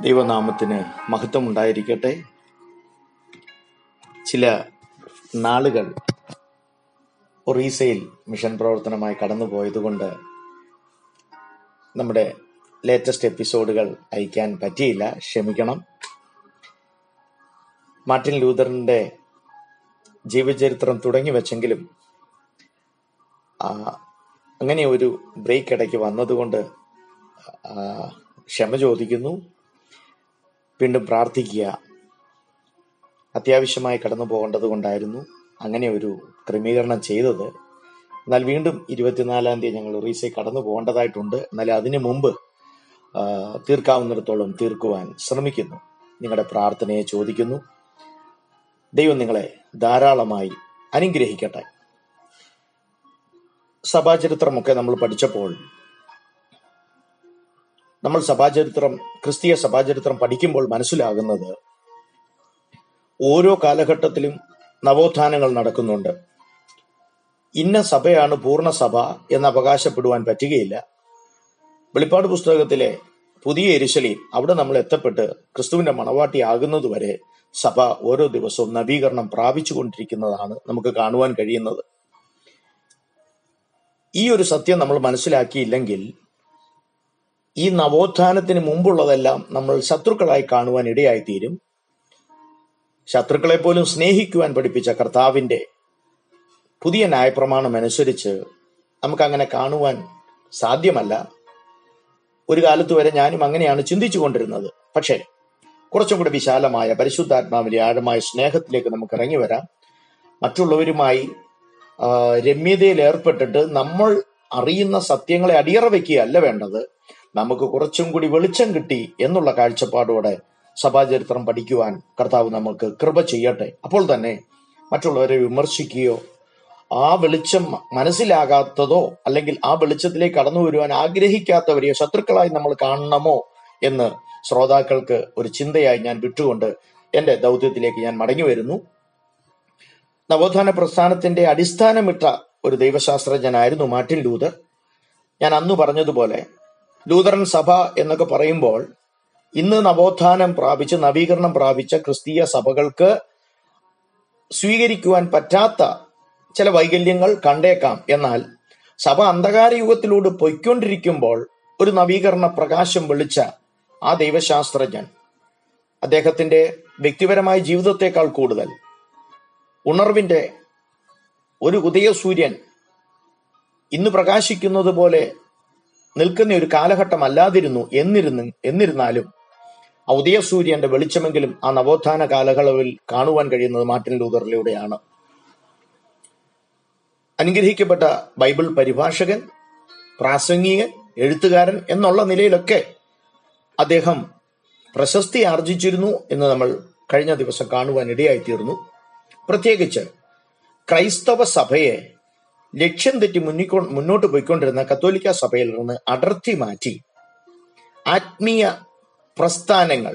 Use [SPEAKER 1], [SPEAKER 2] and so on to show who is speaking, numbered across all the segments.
[SPEAKER 1] ദൈവനാമത്തിന് മഹത്വം ഉണ്ടായിരിക്കട്ടെ ചില നാളുകൾ ഒറീസയിൽ മിഷൻ പ്രവർത്തനമായി കടന്നുപോയതുകൊണ്ട് നമ്മുടെ ലേറ്റസ്റ്റ് എപ്പിസോഡുകൾ അയക്കാൻ പറ്റിയില്ല. ക്ഷമിക്കണം. മാർട്ടിൻ ലൂതറിന്റെ ജീവചരിത്രം തുടങ്ങി വെച്ചെങ്കിലും അങ്ങനെ ഒരു ബ്രേക്ക് ഇടയ്ക്ക് വന്നതുകൊണ്ട് ക്ഷമ ചോദിക്കുന്നു. വീണ്ടും പ്രാർത്ഥിക്കുക. അത്യാവശ്യമായി കടന്നു പോകേണ്ടത് കൊണ്ടായിരുന്നു അങ്ങനെ ഒരു ക്രമീകരണം ചെയ്തത്. എന്നാൽ വീണ്ടും ഇരുപത്തിനാലാം തീയതി ഞങ്ങൾ ഒറീസയിൽ കടന്നു പോകേണ്ടതായിട്ടുണ്ട്. എന്നാൽ അതിനു മുമ്പ് തീർക്കാവുന്നിടത്തോളം തീർക്കുവാൻ ശ്രമിക്കുന്നു. നിങ്ങളുടെ പ്രാർത്ഥനയെ ചോദിക്കുന്നു. ദൈവം നിങ്ങളെ ധാരാളമായി അനുഗ്രഹിക്കട്ടെ. സഭാചരിത്രമൊക്കെ നമ്മൾ പഠിച്ചപ്പോൾ നമ്മൾ സഭാചരിത്രം ക്രിസ്തീയ സഭാചരിത്രം പഠിക്കുമ്പോൾ മനസ്സിലാകുന്നത് ഓരോ കാലഘട്ടത്തിലും നവോത്ഥാനങ്ങൾ നടക്കുന്നുണ്ട്. ഇന്ന സഭയാണ് പൂർണ സഭ എന്ന് അവകാശപ്പെടുവാൻ പറ്റുകയില്ല. വെളിപ്പാട് പുസ്തകത്തിലെ പുതിയ എരിശലീം അവിടെ നമ്മൾ എത്തപ്പെട്ട് ക്രിസ്തുവിന്റെ മണവാട്ടി ആകുന്നതുവരെ സഭ ഓരോ ദിവസവും നവീകരണം പ്രാപിച്ചുകൊണ്ടിരിക്കുന്നതാണ് നമുക്ക് കാണുവാൻ കഴിയുന്നത്. ഈ ഒരു സത്യം നമ്മൾ മനസ്സിലാക്കിയില്ലെങ്കിൽ ഈ നവോത്ഥാനത്തിന് മുമ്പുള്ളതെല്ലാം നമ്മൾ ശത്രുക്കളായി കാണുവാൻ ഇടയായിത്തീരും. ശത്രുക്കളെ പോലും സ്നേഹിക്കുവാൻ പഠിപ്പിച്ച കർത്താവിന്റെ പുതിയ ന്യായപ്രമാണം അനുസരിച്ച് നമുക്കങ്ങനെ കാണുവാൻ സാധ്യമല്ല. ഒരു കാലത്ത് വരെ ഞാനും അങ്ങനെയാണ് ചിന്തിച്ചു കൊണ്ടിരുന്നത്. പക്ഷേ കുറച്ചും കൂടെ വിശാലമായ പരിശുദ്ധാത്മാവിന്റെ ആഴമായ സ്നേഹത്തിലേക്ക് നമുക്ക് ഇറങ്ങി വരാം. മറ്റുള്ളവരുമായി രമ്യതയിൽ ഏർപ്പെട്ടിട്ട് നമ്മൾ അറിയുന്ന സത്യങ്ങളെ അടിയറ വെക്കുകയല്ല വേണ്ടത്. നമുക്ക് കുറച്ചും കൂടി വെളിച്ചം കിട്ടി എന്നുള്ള കാഴ്ചപ്പാടോടെ സഭാചരിത്രം പഠിക്കുവാൻ കർത്താവ് നമുക്ക് കൃപ ചെയ്യട്ടെ. അപ്പോൾ തന്നെ മറ്റുള്ളവരെ വിമർശിക്കുകയോ ആ വെളിച്ചം മനസ്സിലാകാത്തതോ അല്ലെങ്കിൽ ആ വെളിച്ചത്തിലേക്ക് കടന്നു വരുവാൻ ആഗ്രഹിക്കാത്തവരെയോ ശത്രുക്കളായി നമ്മൾ കാണണമോ എന്ന് ശ്രോതാക്കൾക്ക് ഒരു ചിന്തയായി ഞാൻ വിട്ടുകൊണ്ട് എന്റെ ദൗത്യത്തിലേക്ക് ഞാൻ മടങ്ങി വരുന്നു. നവോത്ഥാന പ്രസ്ഥാനത്തിന്റെ അടിസ്ഥാനമിട്ട ഒരു ദൈവശാസ്ത്രജ്ഞനായിരുന്നു മാർട്ടിൻ ലൂതർ. ഞാൻ അന്ന് പറഞ്ഞതുപോലെ ലൂതറൻ സഭ എന്നൊക്കെ പറയുമ്പോൾ ഇന്ന് നവോത്ഥാനം പ്രാപിച്ച് നവീകരണം പ്രാപിച്ച ക്രിസ്തീയ സഭകൾക്ക് സ്വീകരിക്കുവാൻ പറ്റാത്ത ചില വൈകല്യങ്ങൾ കണ്ടേക്കാം. എന്നാൽ സഭ അന്ധകാര യുഗത്തിലൂടെ പൊയ്ക്കൊണ്ടിരിക്കുമ്പോൾ ഒരു നവീകരണ പ്രകാശം വിളിച്ച ആ ദൈവശാസ്ത്രജ്ഞൻ അദ്ദേഹത്തിന്റെ വ്യക്തിപരമായ ജീവിതത്തെക്കാൾ കൂടുതൽ ഉണർവിന്റെ ഒരു ഉദയസൂര്യൻ ഇന്ന് പ്രകാശിക്കുന്നത് പോലെ നിൽക്കുന്ന ഒരു കാലഘട്ടം അല്ലാതിരുന്നു എന്നിരുന്നു എന്നിരുന്നാലും ഉദയസൂര്യന്റെ വെളിച്ചമെങ്കിലും ആ നവോത്ഥാന കാലയളവിൽ കാണുവാൻ കഴിയുന്നത് മാർട്ടിൻ ലൂതറിലൂടെയാണ് അനുഗ്രഹിക്കപ്പെട്ട ബൈബിൾ പരിഭാഷകൻ പ്രാസംഗികൻ എഴുത്തുകാരൻ എന്നുള്ള നിലയിലൊക്കെ അദ്ദേഹം പ്രശസ്തി ആർജിച്ചിരുന്നു എന്ന് നമ്മൾ കഴിഞ്ഞ ദിവസം കാണുവാൻ ഇടയായിത്തീർന്നു പ്രത്യേകിച്ച് ക്രൈസ്തവ സഭയെ ലക്ഷ്യം തെറ്റി മുന്നിക്കോ മുന്നോട്ട് പോയിക്കൊണ്ടിരുന്ന കത്തോലിക്ക സഭയിൽ നിന്ന് അടർത്തി മാറ്റി ആത്മീയ പ്രസ്ഥാനങ്ങൾ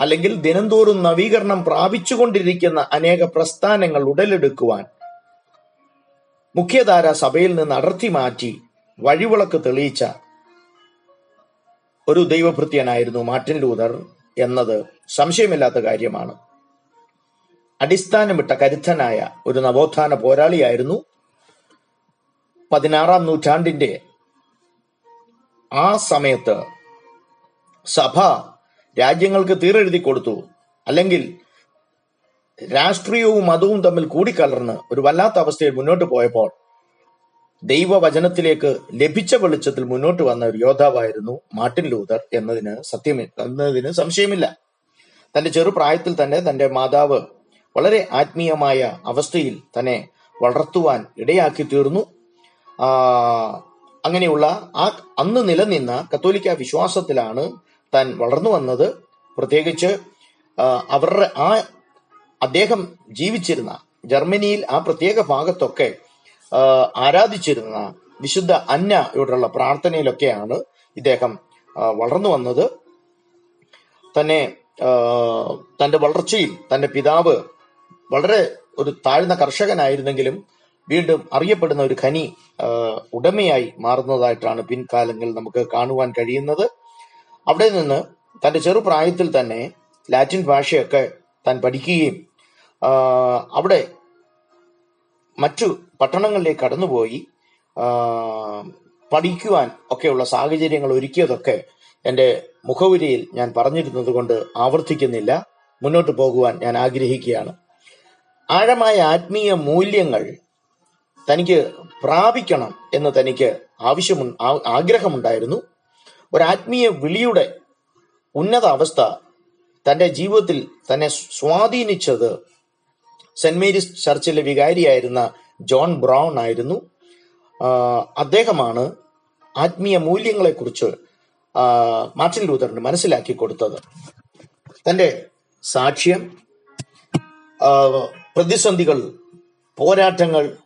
[SPEAKER 1] അല്ലെങ്കിൽ ദിനംതോറും നവീകരണം പ്രാപിച്ചുകൊണ്ടിരിക്കുന്ന അനേക പ്രസ്ഥാനങ്ങൾ ഉടലെടുക്കുവാൻ മുഖ്യധാര സഭയിൽ നിന്ന് അടർത്തി മാറ്റി വഴിവിളക്ക് തെളിയിച്ച ഒരു ദൈവഭൃത്യനായിരുന്നു മാർട്ടിൻ ലൂതർ എന്നത് സംശയമില്ലാത്ത കാര്യമാണ്. അടിസ്ഥാനമിട്ട കരുത്തനായ ഒരു നവോത്ഥാന പോരാളിയായിരുന്നു പതിനാറാം നൂറ്റാണ്ടിന്റെ ആ സമയത്ത് സഭ രാജ്യങ്ങൾക്ക് തീരെഴുതി കൊടുത്തു. അല്ലെങ്കിൽ രാഷ്ട്രീയവും മതവും തമ്മിൽ കൂടിക്കലർന്ന് ഒരു വല്ലാത്ത അവസ്ഥയിൽ മുന്നോട്ട് പോയപ്പോൾ ദൈവവചനത്തിലേക്ക് ലഭിച്ച വെളിച്ചത്തിൽ മുന്നോട്ട് വന്ന ഒരു യോദ്ധാവായിരുന്നു മാർട്ടിൻ ലൂതർ എന്നതിന് സത്യം എന്നതിന് സംശയമില്ല. തന്റെ ചെറുപ്രായത്തിൽ തന്നെ തന്റെ മാതാവ് വളരെ ആത്മീയമായ അവസ്ഥയിൽ തന്നെ വളർത്തുവാൻ ഇടയാക്കി തീർന്നു അങ്ങനെയുള്ള ആ അന്ന് നിലനിന്ന കത്തോലിക്ക വിശ്വാസത്തിലാണ് താൻ വളർന്നു വന്നത്. പ്രത്യേകിച്ച് അവരുടെ ആ അദ്ദേഹം ജീവിച്ചിരുന്ന ജർമ്മനിയിൽ ആ പ്രത്യേക ഭാഗത്തൊക്കെ ആരാധിച്ചിരുന്ന വിശുദ്ധ അന്നയോടുള്ള പ്രാർത്ഥനയിലൊക്കെയാണ് ഇദ്ദേഹം വളർന്നു വന്നത്. തന്നെ തന്റെ വളർച്ചയിൽ തന്റെ പിതാവ് വളരെ ഒരു താഴ്ന്ന കർഷകനായിരുന്നെങ്കിലും വീണ്ടും അറിയപ്പെടുന്ന ഒരു ഖനി ഉടമയായി മാറുന്നതായിട്ടാണ് പിൻകാലങ്ങളിൽ നമുക്ക് കാണുവാൻ കഴിയുന്നത്. അവിടെ നിന്ന് തന്റെ ചെറുപ്രായത്തിൽ തന്നെ ലാറ്റിൻ ഭാഷയൊക്കെ താൻ പഠിക്കുകയും അവിടെ മറ്റു പട്ടണങ്ങളിലേക്ക് കടന്നുപോയി പഠിക്കുവാൻ ഒക്കെയുള്ള സാഹചര്യങ്ങൾ ഒരുക്കിയതൊക്കെ എന്റെ മുഖവുരയിൽ ഞാൻ പറഞ്ഞിരുന്നത് കൊണ്ട് ആവർത്തിക്കുന്നില്ല. മുന്നോട്ട് പോകുവാൻ ഞാൻ ആഗ്രഹിക്കുകയാണ്. ആഴമായ ആത്മീയ മൂല്യങ്ങൾ തനിക്ക് പ്രാപിക്കണം എന്ന് തനിക്ക് ആവശ്യമു ആഗ്രഹമുണ്ടായിരുന്നു. ഒരാത്മീയ വിളിയുടെ ഉന്നത അവസ്ഥ തന്റെ ജീവിതത്തിൽ തന്നെ സ്വാധീനിച്ചത് സെന്റ് മേരീസ് ചർച്ചിലെ വികാരിയായിരുന്ന ജോൺ ബ്രൗൺ ആയിരുന്നു. അദ്ദേഹമാണ് ആത്മീയ മൂല്യങ്ങളെക്കുറിച്ച് മാർട്ടിൻ ലൂതറിന് മനസ്സിലാക്കി കൊടുത്തത്. തന്റെ സാക്ഷ്യം പ്രതിസന്ധികൾ പോരാട്ടങ്ങൾ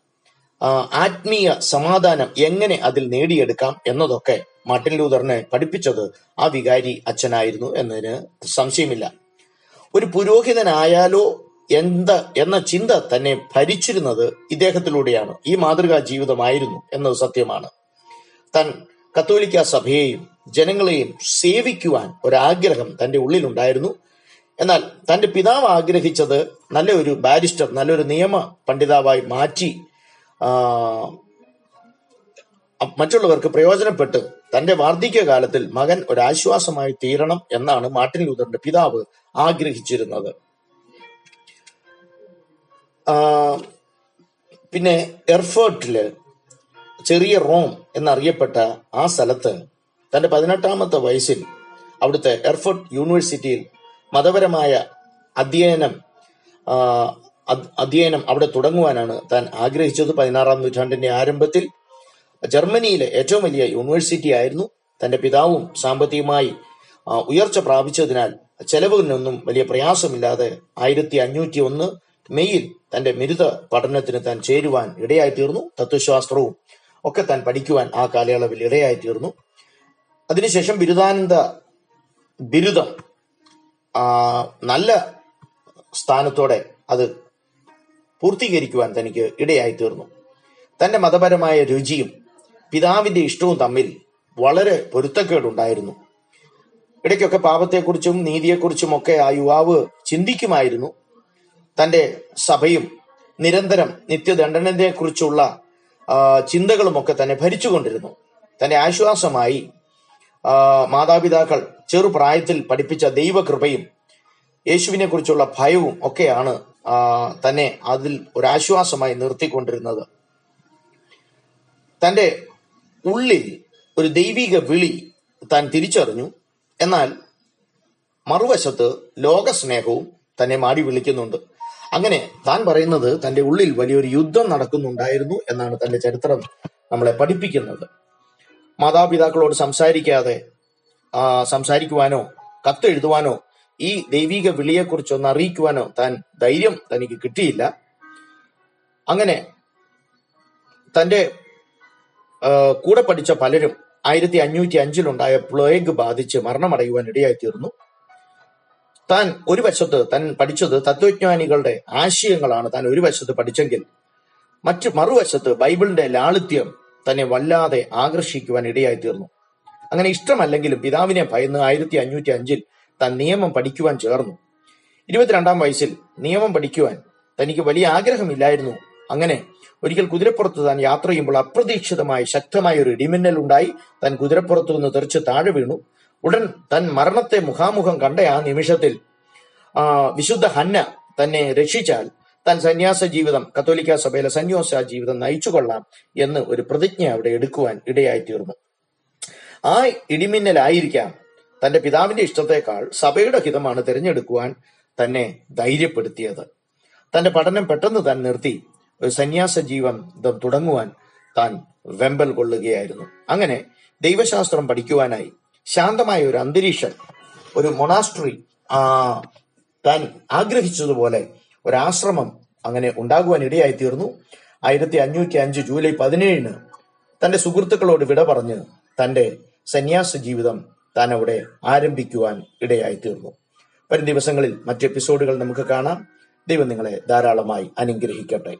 [SPEAKER 1] ആത്മീയ സമാധാനം എങ്ങനെ അതിൽ നേടിയെടുക്കാം എന്നതൊക്കെ മാർട്ടിൻ ലൂതറിനെ പഠിപ്പിച്ചത് ആ വികാരി അച്ഛനായിരുന്നു എന്നതിന് സംശയമില്ല. ഒരു പുരോഹിതനായാലോ എന്ത് എന്ന ചിന്ത തന്നെ ഭരിച്ചിരുന്നത് ഇദ്ദേഹത്തിലൂടെയാണ്. ഈ മാതൃകാ ജീവിതമായിരുന്നു എന്നത് സത്യമാണ്. തൻ കത്തോലിക്ക സഭയെയും ജനങ്ങളെയും സേവിക്കുവാൻ ഒരാഗ്രഹം തന്റെ ഉള്ളിലുണ്ടായിരുന്നു. എന്നാൽ തന്റെ പിതാവ് ആഗ്രഹിച്ചത് നല്ലൊരു ബാരിസ്റ്റർ നല്ലൊരു നിയമ പണ്ഡിതാവായി മാറ്റി മറ്റുള്ളവർക്ക് പ്രയോജനപ്പെട്ട് തന്റെ വാർദ്ധക്യകാലത്തിൽ മകൻ ഒരാശ്വാസമായി തീരണം എന്നാണ് മാർട്ടിൻ ലൂതറിന്റെ പിതാവ് ആഗ്രഹിച്ചിരുന്നത്. പിന്നെ എർഫേർട്ടിൽ ചെറിയ റോം എന്നറിയപ്പെട്ട ആ സ്ഥലത്ത് തന്റെ പതിനെട്ടാമത്തെ വയസ്സിൽ അവിടുത്തെ എർഫേർട്ട് യൂണിവേഴ്സിറ്റിയിൽ മതപരമായ അധ്യയനം അധ്യയനം അവിടെ തുടങ്ങുവാനാണ് താൻ ആഗ്രഹിച്ചത് പതിനാറാം നൂറ്റാണ്ടിന്റെ ആരംഭത്തിൽ. ജർമ്മനിയിലെ ഏറ്റവും വലിയ യൂണിവേഴ്സിറ്റി ആയിരുന്നു തന്റെ പിതാവും സാമ്പത്തികമായി ഉയർച്ച പ്രാപിച്ചതിനാൽ ചെലവിനൊന്നും വലിയ പ്രയാസമില്ലാതെ ആയിരത്തി അഞ്ഞൂറ്റി ഒന്ന് മെയ്യിൽ തന്റെ ബിരുദ പഠനത്തിന് താൻ ചേരുവാൻ ഇടയായി തീർന്നു തത്വശാസ്ത്രവും ഒക്കെ താൻ പഠിക്കുവാൻ ആ കാലയളവിൽ ഇടയായി തീർന്നു അതിനുശേഷം ബിരുദാനന്ദ ബിരുദം നല്ല സ്ഥാനത്തോടെ അത് പൂർത്തീകരിക്കുവാൻ തനിക്ക് ഇടയായി തീർന്നു തന്റെ മതപരമായ രുചിയും പിതാവിന്റെ ഇഷ്ടവും തമ്മിൽ വളരെ പൊരുത്തക്കേടുണ്ടായിരുന്നു. ഇടയ്ക്കൊക്കെ പാപത്തെക്കുറിച്ചും നീതിയെക്കുറിച്ചും ഒക്കെ ആ യുവാവ് ചിന്തിക്കുമായിരുന്നു. തന്റെ സഭയും നിരന്തരം നിത്യദണ്ഡനത്തെക്കുറിച്ചുള്ള ചിന്തകളുമൊക്കെ തന്നെ ഭരിച്ചുകൊണ്ടിരുന്നു. തന്റെ ആശ്വാസമായി മാതാപിതാക്കൾ ചെറുപ്രായത്തിൽ പഠിപ്പിച്ച ദൈവകൃപയും യേശുവിനെ കുറിച്ചുള്ള ഭയവും ഒക്കെയാണ് തന്നെ അതിൽ ഒരാശ്വാസമായി നിർത്തിക്കൊണ്ടിരുന്നത്. തന്റെ ഉള്ളിൽ ഒരു ദൈവിക വിളി താൻ തിരിച്ചറിഞ്ഞു. എന്നാൽ മറുവശത്ത് ലോകസ്നേഹവും തന്നെ മാടി വിളിക്കുന്നുണ്ട്. അങ്ങനെ താൻ പറയുന്നത് തന്റെ ഉള്ളിൽ വലിയൊരു യുദ്ധം നടക്കുന്നുണ്ടായിരുന്നു എന്നാണ് തന്റെ ചരിത്രം നമ്മളെ പഠിപ്പിക്കുന്നത്. മാതാപിതാക്കളോട് സംസാരിക്കാതെ സംസാരിക്കുവാനോ കത്തെഴുതുവാനോ ഈ ദൈവിക വിളിയെക്കുറിച്ച് ഒന്ന് അറിയിക്കുവാനോ താൻ ധൈര്യം തനിക്ക് കിട്ടിയില്ല. അങ്ങനെ തന്റെ കൂടെ പഠിച്ച പലരും ആയിരത്തി അഞ്ഞൂറ്റി അഞ്ചിലുണ്ടായ പ്ലേഗ് ബാധിച്ച് മരണമടയുവാൻ ഇടയായി തീർന്നു താൻ ഒരു വശത്ത് താൻ പഠിച്ചത് തത്വജ്ഞാനികളുടെ ആശയങ്ങളാണ് താൻ ഒരു വശത്ത് പഠിച്ചെങ്കിൽ മറ്റു മറുവശത്ത് ബൈബിളിന്റെ ലാളിത്യം തന്നെ വല്ലാതെ ആകർഷിക്കുവാൻ ഇടയായി തീർന്നു അങ്ങനെ ഇഷ്ടമല്ലെങ്കിലും പിതാവിനെ ഭയന്ന് ആയിരത്തി അഞ്ഞൂറ്റി അഞ്ചിൽ താൻ നിയമം പഠിക്കുവാൻ ചേർന്നു. ഇരുപത്തിരണ്ടാം വയസ്സിൽ നിയമം പഠിക്കുവാൻ തനിക്ക് വലിയ ആഗ്രഹമില്ലായിരുന്നു. അങ്ങനെ ഒരിക്കൽ കുതിരപ്പുറത്ത് താൻ യാത്ര ചെയ്യുമ്പോൾ അപ്രതീക്ഷിതമായി ശക്തമായ ഒരു ഇടിമിന്നൽ ഉണ്ടായി. താൻ കുതിരപ്പുറത്തു നിന്ന് തെറിച്ച് താഴെ വീണു. ഉടൻ തൻ മരണത്തെ മുഖാമുഖം കണ്ട ആ നിമിഷത്തിൽ വിശുദ്ധ ഹന്ന തന്നെ രക്ഷിച്ചാൽ താൻ സന്യാസ ജീവിതം കത്തോലിക്ക സഭയിലെ സന്യാസ ജീവിതം നയിച്ചു കൊള്ളാം എന്ന് ഒരു പ്രതിജ്ഞ അവിടെ എടുക്കുവാൻ ഇടയായി തീർന്നു ആ ഇടിമിന്നലായിരിക്കാം തന്റെ പിതാവിന്റെ ഇഷ്ടത്തെക്കാൾ സഭയുടെ ഹിതമാണ് തിരഞ്ഞെടുക്കുവാൻ തന്നെ ധൈര്യപ്പെടുത്തിയത്. തന്റെ പഠനം പെട്ടെന്ന് താൻ നിർത്തി. ഒരു സന്യാസ ജീവിതം തുടങ്ങുവാൻ താൻ വെമ്പൽ കൊള്ളുകയായിരുന്നു. അങ്ങനെ ദൈവശാസ്ത്രം പഠിക്കുവാനായി ശാന്തമായ ഒരു അന്തരീക്ഷം ഒരു മൊണാസ്ട്രി താൻ ആഗ്രഹിച്ചതുപോലെ ഒരാശ്രമം അങ്ങനെ ഉണ്ടാകുവാൻ ഇടയായി തീർന്നു ആയിരത്തി അഞ്ഞൂറ്റി അഞ്ച് ജൂലൈ പതിനേഴിന് തന്റെ സുഹൃത്തുക്കളോട് വിട പറഞ്ഞ് തന്റെ സന്യാസ ജീവിതം താൻ അവിടെ ആരംഭിക്കുവാൻ ഇടയായി തീർന്നു വരും ദിവസങ്ങളിൽ മറ്റു എപ്പിസോഡുകൾ നമുക്ക് കാണാം. ദൈവം നിങ്ങളെ ധാരാളമായി അനുഗ്രഹിക്കട്ടെ.